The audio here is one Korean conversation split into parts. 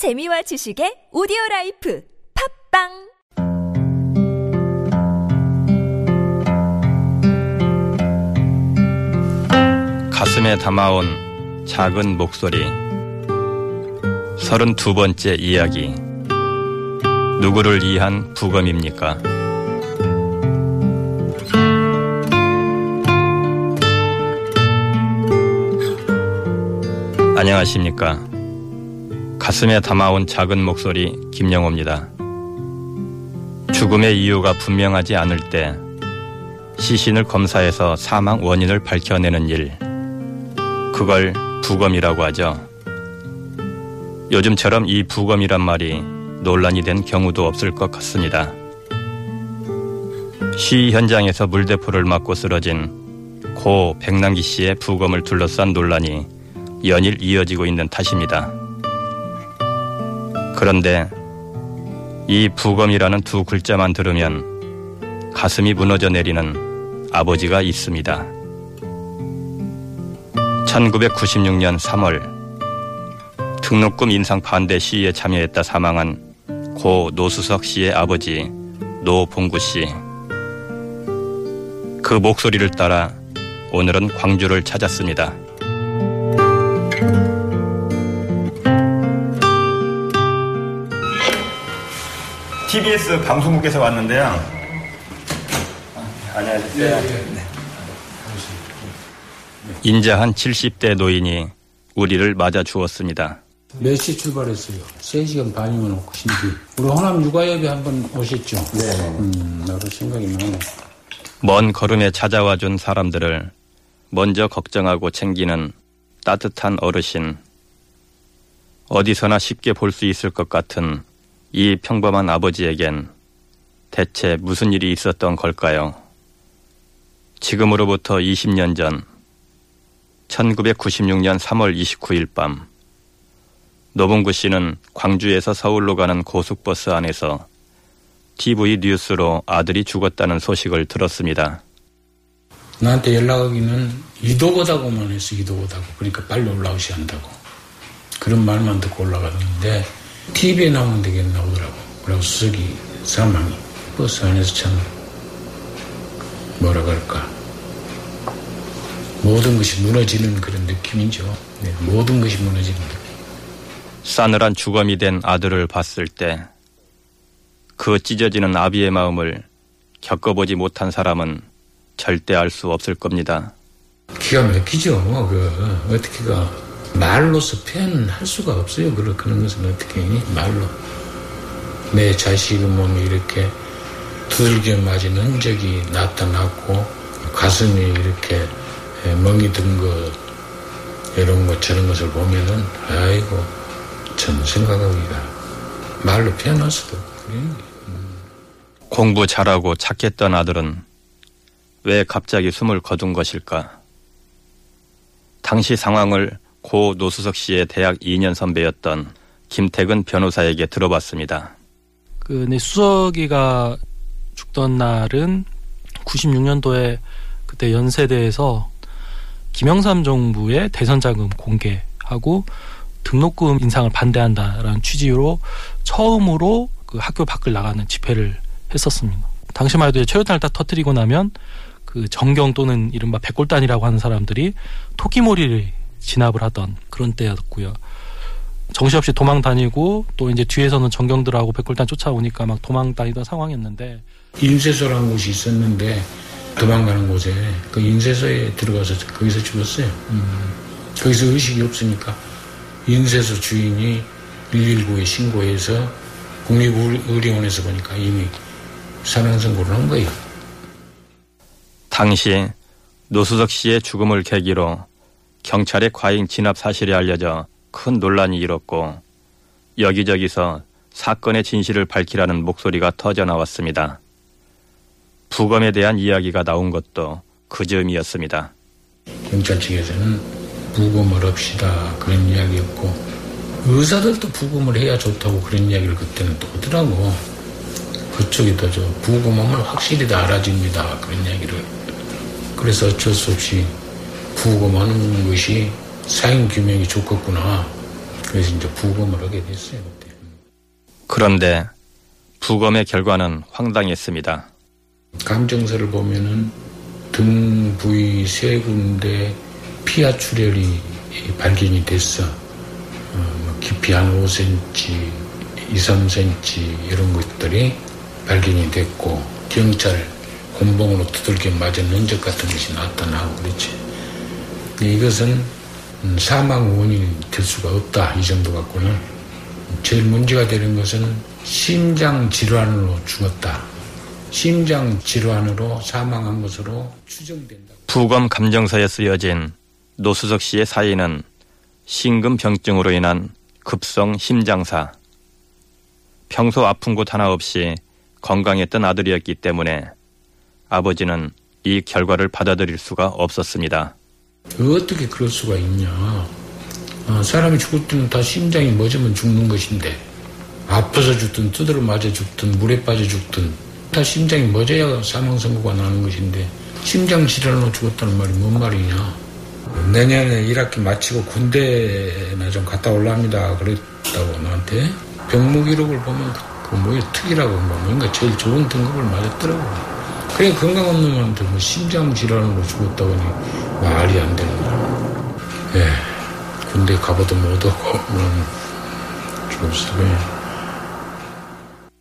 재미와 지식의 오디오 라이프 팟빵 가슴에 담아온 작은 목소리. 서른두 번째 이야기. 누구를 위한 부검입니까? 안녕하십니까. 가슴에 담아온 작은 목소리 김영호입니다. 죽음의 이유가 분명하지 않을 때 시신을 검사해서 사망 원인을 밝혀내는 일. 그걸 부검이라고 하죠. 요즘처럼 이 부검이란 말이 논란이 된 경우도 없을 것 같습니다. 시위 현장에서 물대포를 맞고 쓰러진 고 백남기 씨의 부검을 둘러싼 논란이 연일 이어지고 있는 탓입니다. 그런데 이 부검이라는 두 글자만 들으면 가슴이 무너져 내리는 아버지가 있습니다. 1996년 3월 등록금 인상 반대 시위에 참여했다 사망한 고 노수석 씨의 아버지 노봉구 씨. 그 목소리를 따라 오늘은 광주를 찾았습니다. TBS 방송국에서 왔는데요. 안녕하세요. 인자 한 70대 노인이 우리를 맞아 주었습니다. 몇 시 출발했어요? 3시간 반이면 오고. 우리 호남 육아협에 한번 오셨죠? 네. 음, 나도 생각이 나네. 먼 걸음에 찾아와 준 사람들을 먼저 걱정하고 챙기는 따뜻한 어르신. 어디서나 쉽게 볼 수 있을 것 같은 이 평범한 아버지에겐 대체 무슨 일이 있었던 걸까요? 지금으로부터 20년 전 1996년 3월 29일 밤 노봉구 씨는 광주에서 서울로 가는 고속버스 안에서 TV 뉴스로 아들이 죽었다는 소식을 들었습니다. 나한테 연락 오기는 이도고다고만 해서 이도고다고 그러니까 빨리 올라오셔야 한다고 그런 말만 듣고 올라갔는데 TV에 나오는 데게 나오더라고. 그리고 수석이 사망이. 버스 안에서 참 뭐라 그럴까? 모든 것이 무너지는 그런 느낌이죠. 네, 모든 것이 무너지는 느낌. 싸늘한 주검이 된 아들을 봤을 때 그 찢어지는 아비의 마음을 겪어보지 못한 사람은 절대 알 수 없을 겁니다. 기가 막히죠. 그. 어떻게가 말로서 표현할 수가 없어요. 그런 그런 것은 어떻게 말로 내 자식의 몸이 이렇게 두들겨 맞은 흔적이 나타났고 가슴이 이렇게 멍이 든 것 이런 것 저런 것을 보면은 아이고 참 생각하기가 말로 표현할 수도 없고 그래요. 공부 잘하고 착했던 아들은 왜 갑자기 숨을 거둔 것일까? 당시 상황을 고 노수석 씨의 대학 2년 선배였던 김태근 변호사에게 들어봤습니다. 그, 내 수석이가 죽던 날은 96년도에 그때 연세대에서 김영삼 정부의 대선 자금 공개하고 등록금 인상을 반대한다라는 취지로 처음으로 그 학교 밖을 나가는 집회를 했었습니다. 당시만 해도 최루탄을 딱 터뜨리고 나면 그 정경 또는 이른바 백골단이라고 하는 사람들이 토끼몰이를 진압을 하던 그런 때였고요. 정신없이 도망 다니고 또 이제 뒤에서는 정경들하고 백골단 쫓아오니까 막 도망 다니던 상황이었는데 인쇄소라는 곳이 있었는데 도망가는 곳에 그 인쇄소에 들어가서 거기서 죽었어요. 음. 거기서 의식이 없으니까 인쇄소 주인이 119에 신고해서 국립의료원에서 보니까 이미 사망 선고를 한 거예요. 당시 노수석 씨의 죽음을 계기로 경찰의 과잉 진압 사실이 알려져 큰 논란이 일었고 여기저기서 사건의 진실을 밝히라는 목소리가 터져 나왔습니다. 부검에 대한 이야기가 나온 것도 그 즈음이었습니다. 경찰 측에서는 부검을 합시다 그런 이야기였고 의사들도 부검을 해야 좋다고 그런 이야기를 그때는 또 하더라고. 그쪽이 더저 부검하면 확실히 다 알아집니다 그런 이야기를. 그래서 어쩔 수 없이 부검하는 것이 사인 규명이 좋겠구나 그래서 이제 부검을 하게 됐어요 그때. 그런데 부검의 결과는 황당했습니다. 감정서를 보면은 등 부위 세 군데 피하 출혈이 발견이 됐어. 어, 뭐 깊이 한 5cm, 2, 3cm 이런 것들이 발견이 됐고 경찰 곤봉으로 두들겨 맞은 흔적 같은 것이 나타나고 그렇지. 이것은 사망 원인이 될 수가 없다 이 정도 갖고는 제일 문제가 되는 것은 심장 질환으로 죽었다. 심장 질환으로 사망한 것으로 추정된다. 부검 감정서에 쓰여진 노수석 씨의 사인은 심근병증으로 인한 급성 심장사. 평소 아픈 곳 하나 없이 건강했던 아들이었기 때문에 아버지는 이 결과를 받아들일 수가 없었습니다. 어떻게 그럴 수가 있냐. 어, 사람이 죽을 때는 다 심장이 멎으면 죽는 것인데 아파서 죽든 두드러 맞아 죽든 물에 빠져 죽든 다 심장이 멎어야 사망 선고가 나는 것인데 심장 질환으로 죽었다는 말이 뭔 말이냐. 내년에 1학기 마치고 군대나 좀 갔다 올랍니다. 그랬다고 나한테 병무 기록을 보면 그 뭐에 특이라고 뭐 뭔가 제일 좋은 등급을 맞았더라고. 그래 건강 없는 놈한테 뭐 심장 질환으로 죽었다고 하니 말이 안 되는 거야. 예, 군대 가봐도 못 오고 뭐 죽었어요.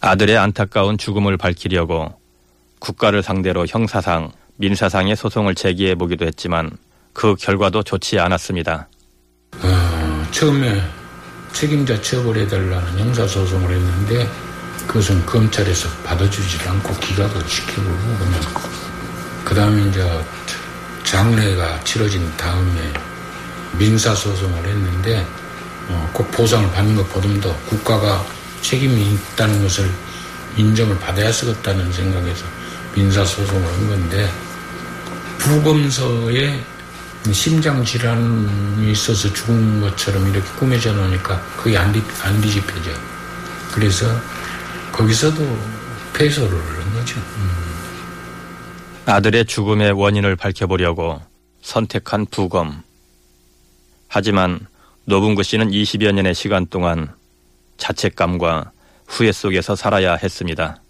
아들의 안타까운 죽음을 밝히려고 국가를 상대로 형사상, 민사상의 소송을 제기해 보기도 했지만 그 결과도 좋지 않았습니다. 어, 처음에 책임자 처벌해달라는 형사소송을 했는데 그것은 검찰에서 받아주지 않고 기각을 시키고 그냥 그 다음에 이제 장례가 치러진 다음에 민사소송을 했는데 어, 꼭 보상을 받는 것보다도 국가가 책임이 있다는 것을 인정을 받아야 쓰겠다는 생각에서 민사소송을 한 건데 부검서에 심장 질환이 있어서 죽은 것처럼 이렇게 꾸며져 놓으니까 그게 안, 뒤, 안 뒤집혀져. 그래서 거기서도 패소를 한 거죠. 음. 아들의 죽음의 원인을 밝혀보려고 선택한 부검. 하지만 노분구 씨는 20여 년의 시간 동안 자책감과 후회 속에서 살아야 했습니다.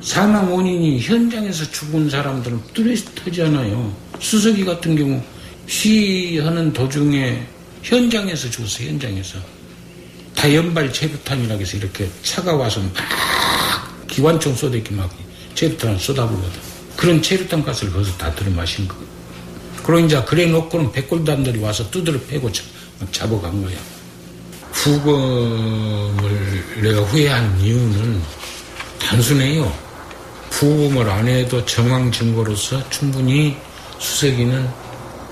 사망 원인이 현장에서 죽은 사람들은 뚜렷하잖아요. 수석이 같은 경우 시하는 도중에 현장에서 죽었어요. 현장에서. 다연발 체부탄이라고 해서 이렇게 차가 와서 막 기관총 쏟아기 막 체부탄을 쏟아부거든. 그런 체부탄 가스를 거기서 다 들어 마신 거. 그러고 이제 그래 놓고는 백골단들이 와서 두드려 패고 잡아간 거야. 부검을 내가 후회한 이유는 단순해요. 부검을 안 해도 정황 증거로서 충분히 수석이는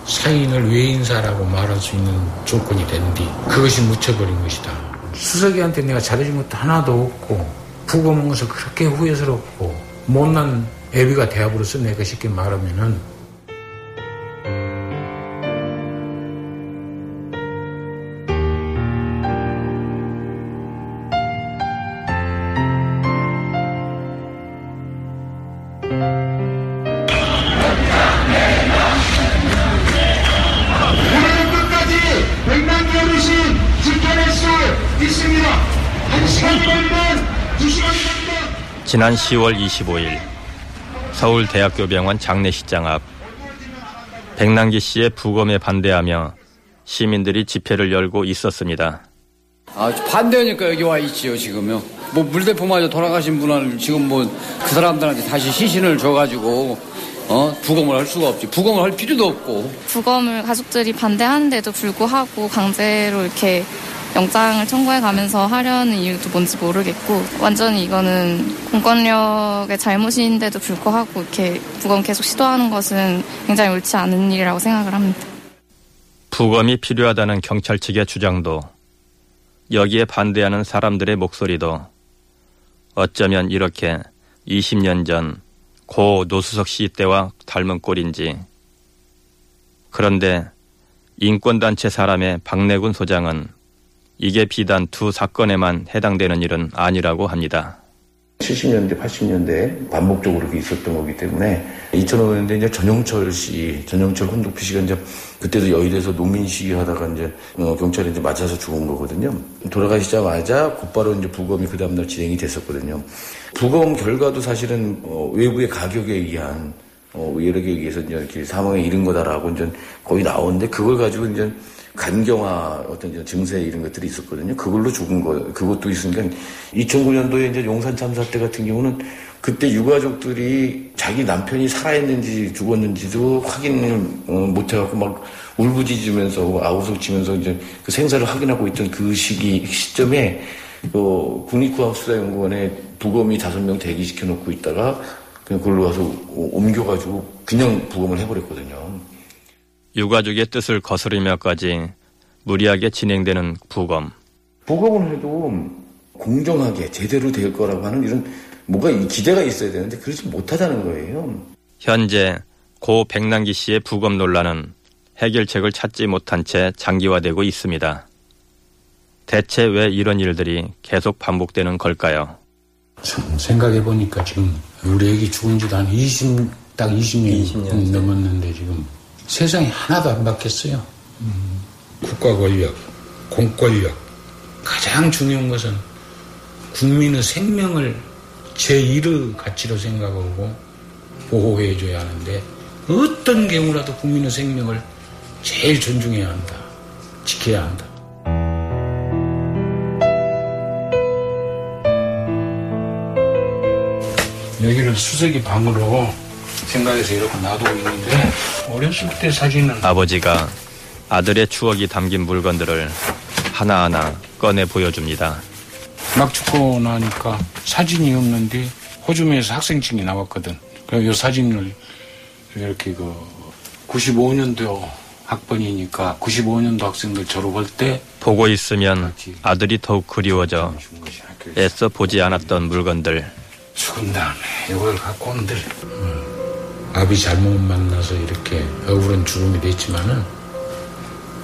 사인을 외인사라고 말할 수 있는 조건이 된 뒤 그것이 묻혀버린 것이다. 수석이한테 내가 잘해준 것도 하나도 없고 부검한 것을 그렇게 후회스럽고 못난 애비가 대합으로서 내가 쉽게 말하면은 오늘 끝까지 백만기 어르신 지켜낼 수 있습니다. 한 시간이 걸리면 두 시간이 걸리면 지난 10월 25일 서울대학교병원 장례식장 앞 백남기 씨의 부검에 반대하며 시민들이 집회를 열고 있었습니다. 아, 반대하니까 여기 와 있지요, 지금요. 뭐, 물대포마저 돌아가신 분은 지금 뭐, 그 사람들한테 다시 시신을 줘가지고, 어, 부검을 할 수가 없지. 부검을 할 필요도 없고. 부검을 가족들이 반대하는데도 불구하고 강제로 이렇게 영장을 청구해 가면서 하려는 이유도 뭔지 모르겠고 완전히 이거는 공권력의 잘못인데도 불구하고 이렇게 부검 계속 시도하는 것은 굉장히 옳지 않은 일이라고 생각을 합니다. 부검이 필요하다는 경찰 측의 주장도 여기에 반대하는 사람들의 목소리도 어쩌면 이렇게 20년 전 고 노수석 씨 때와 닮은 꼴인지 그런데 인권단체 사람의 박내군 소장은 이게 비단 두 사건에만 해당되는 일은 아니라고 합니다. 70년대, 80년대 반복적으로 있었던 거기 때문에 2005년대 이제 전용철 씨, 전용철 혼독피 씨가 이제 그때도 여의도에서 농민 시위 하다가 이제 어, 경찰에 이제 맞아서 죽은 거거든요. 돌아가시자마자 곧바로 이제 부검이 그 다음날 진행이 됐었거든요. 부검 결과도 사실은 어, 외부의 가격에 의한 어, 여러 개에 의해서 이제 이렇게 사망에 이른 거다라고 이제 거의 나오는데 그걸 가지고 이제 간경화 어떤 증세 이런 것들이 있었거든요. 그걸로 죽은 거, 그것도 있으니까 2009년도에 이제 용산 참사 때 같은 경우는 그때 유가족들이 자기 남편이 살아있는지 죽었는지도 확인을 어, 못 해갖고 막 울부짖으면서 아우성치면서 이제 그 생사를 확인하고 있던 그 시기 시점에 그 국립과학수사연구원에 부검이 다섯 명 대기시켜 놓고 있다가 그냥 그걸로 와서 옮겨가지고 그냥 부검을 해버렸거든요. 유가족의 뜻을 거스르며까지 무리하게 진행되는 부검. 부검을 해도 공정하게 제대로 될 거라고 하는 이런 뭐가 기대가 있어야 되는데 그렇지 못하다는 거예요. 현재 고 백남기 씨의 부검 논란은 해결책을 찾지 못한 채 장기화되고 있습니다. 대체 왜 이런 일들이 계속 반복되는 걸까요? 참 생각해 보니까 지금 우리 애기 죽은 지도 한 20, 딱 20년, 20년 넘었는데 지금 세상이 하나도 안 바뀌었어요. 음, 국가 권력, 공권력. 가장 중요한 것은 국민의 생명을 제1의 가치로 생각하고 보호해줘야 하는데 어떤 경우라도 국민의 생명을 제일 존중해야 한다. 지켜야 한다. 여기를 수석이 방으로 생각해서 이렇게 놔두고 있는데 어렸을 때 사진은 아버지가 아들의 추억이 담긴 물건들을 하나하나 꺼내 보여줍니다. 막 죽고 나니까 사진이 없는데 호주에서 학생증이 나왔거든. 그래서 이 사진을 이렇게 그 95년도 학번이니까 95년도 학생들 졸업할 때 보고 있으면 아들이 더욱 그리워져 애써 보지 않았던 물건들 죽은 다음에 이걸 갖고 온들 음. 아비 잘못 만나서 이렇게 억울한 죽음이 됐지만은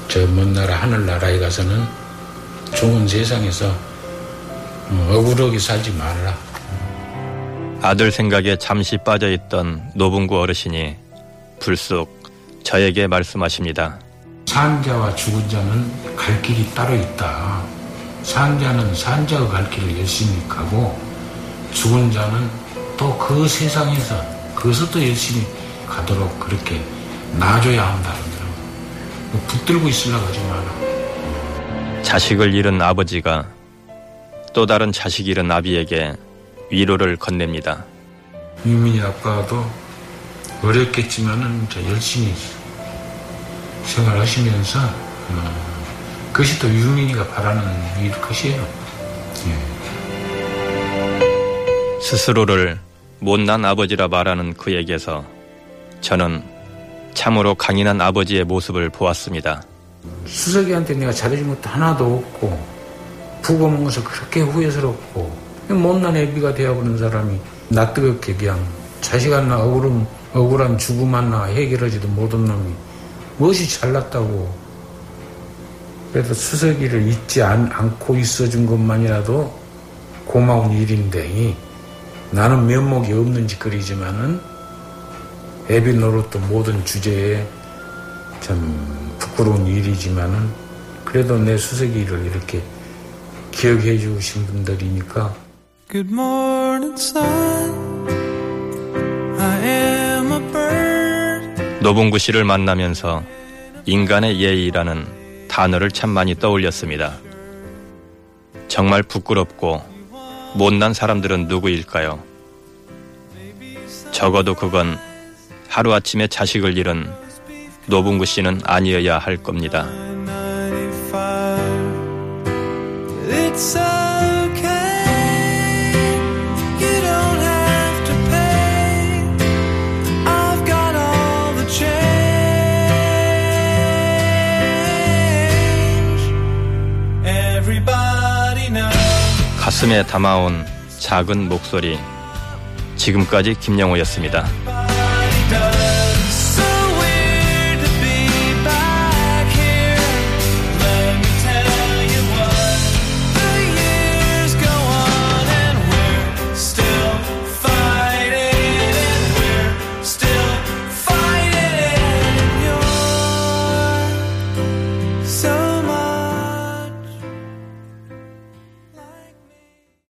저 먼 나라 하늘나라에 가서는 좋은 세상에서 어, 억울하게 살지 말라. 아들 생각에 잠시 빠져있던 노분구 어르신이 불쑥 저에게 말씀하십니다. 산자와 죽은 자는 갈 길이 따로 있다. 산자는 산자가 갈 길을 열심히 가고 죽은 자는 또 그 세상에서 거기서 또 열심히 가도록 그렇게 놔줘야 한다. 붙들고 있으려고 하지 마라. 자식을 잃은 아버지가 또 다른 자식 잃은 아비에게 위로를 건넵니다. 유민이 아빠도 어렵겠지만은 열심히 생활하시면서 어, 그것이 또 유민이가 바라는 일 것이에요. 예. 스스로를 못난 아버지라 말하는 그에게서 저는 참으로 강인한 아버지의 모습을 보았습니다. 수석이한테 내가 잘해준 것도 하나도 없고 부고 먹어서 그렇게 후회스럽고 못난 애비가 되어버린 사람이 나 뜨겁게 그냥 자식 하나 억울한, 억울한 죽음 하나 해결하지도 못한 놈이 무엇이 잘났다고 그래도 수석이를 잊지 않, 않고 있어준 것만이라도 고마운 일인데 나는 면목이 없는 짓거리지만은 애비 노릇도 모든 주제에 참 부끄러운 일이지만은 그래도 내 수석이를 이렇게 기억해 주신 분들이니까 Good morning, sun. I am a bird. 노봉구 씨를 만나면서 인간의 예의라는 단어를 참 많이 떠올렸습니다. 정말 부끄럽고 못난 사람들은 누구일까요? 적어도 그건 하루아침에 자식을 잃은 노봉구 씨는 아니어야 할 겁니다. 가슴에 담아온 작은 목소리 지금까지 김영호였습니다.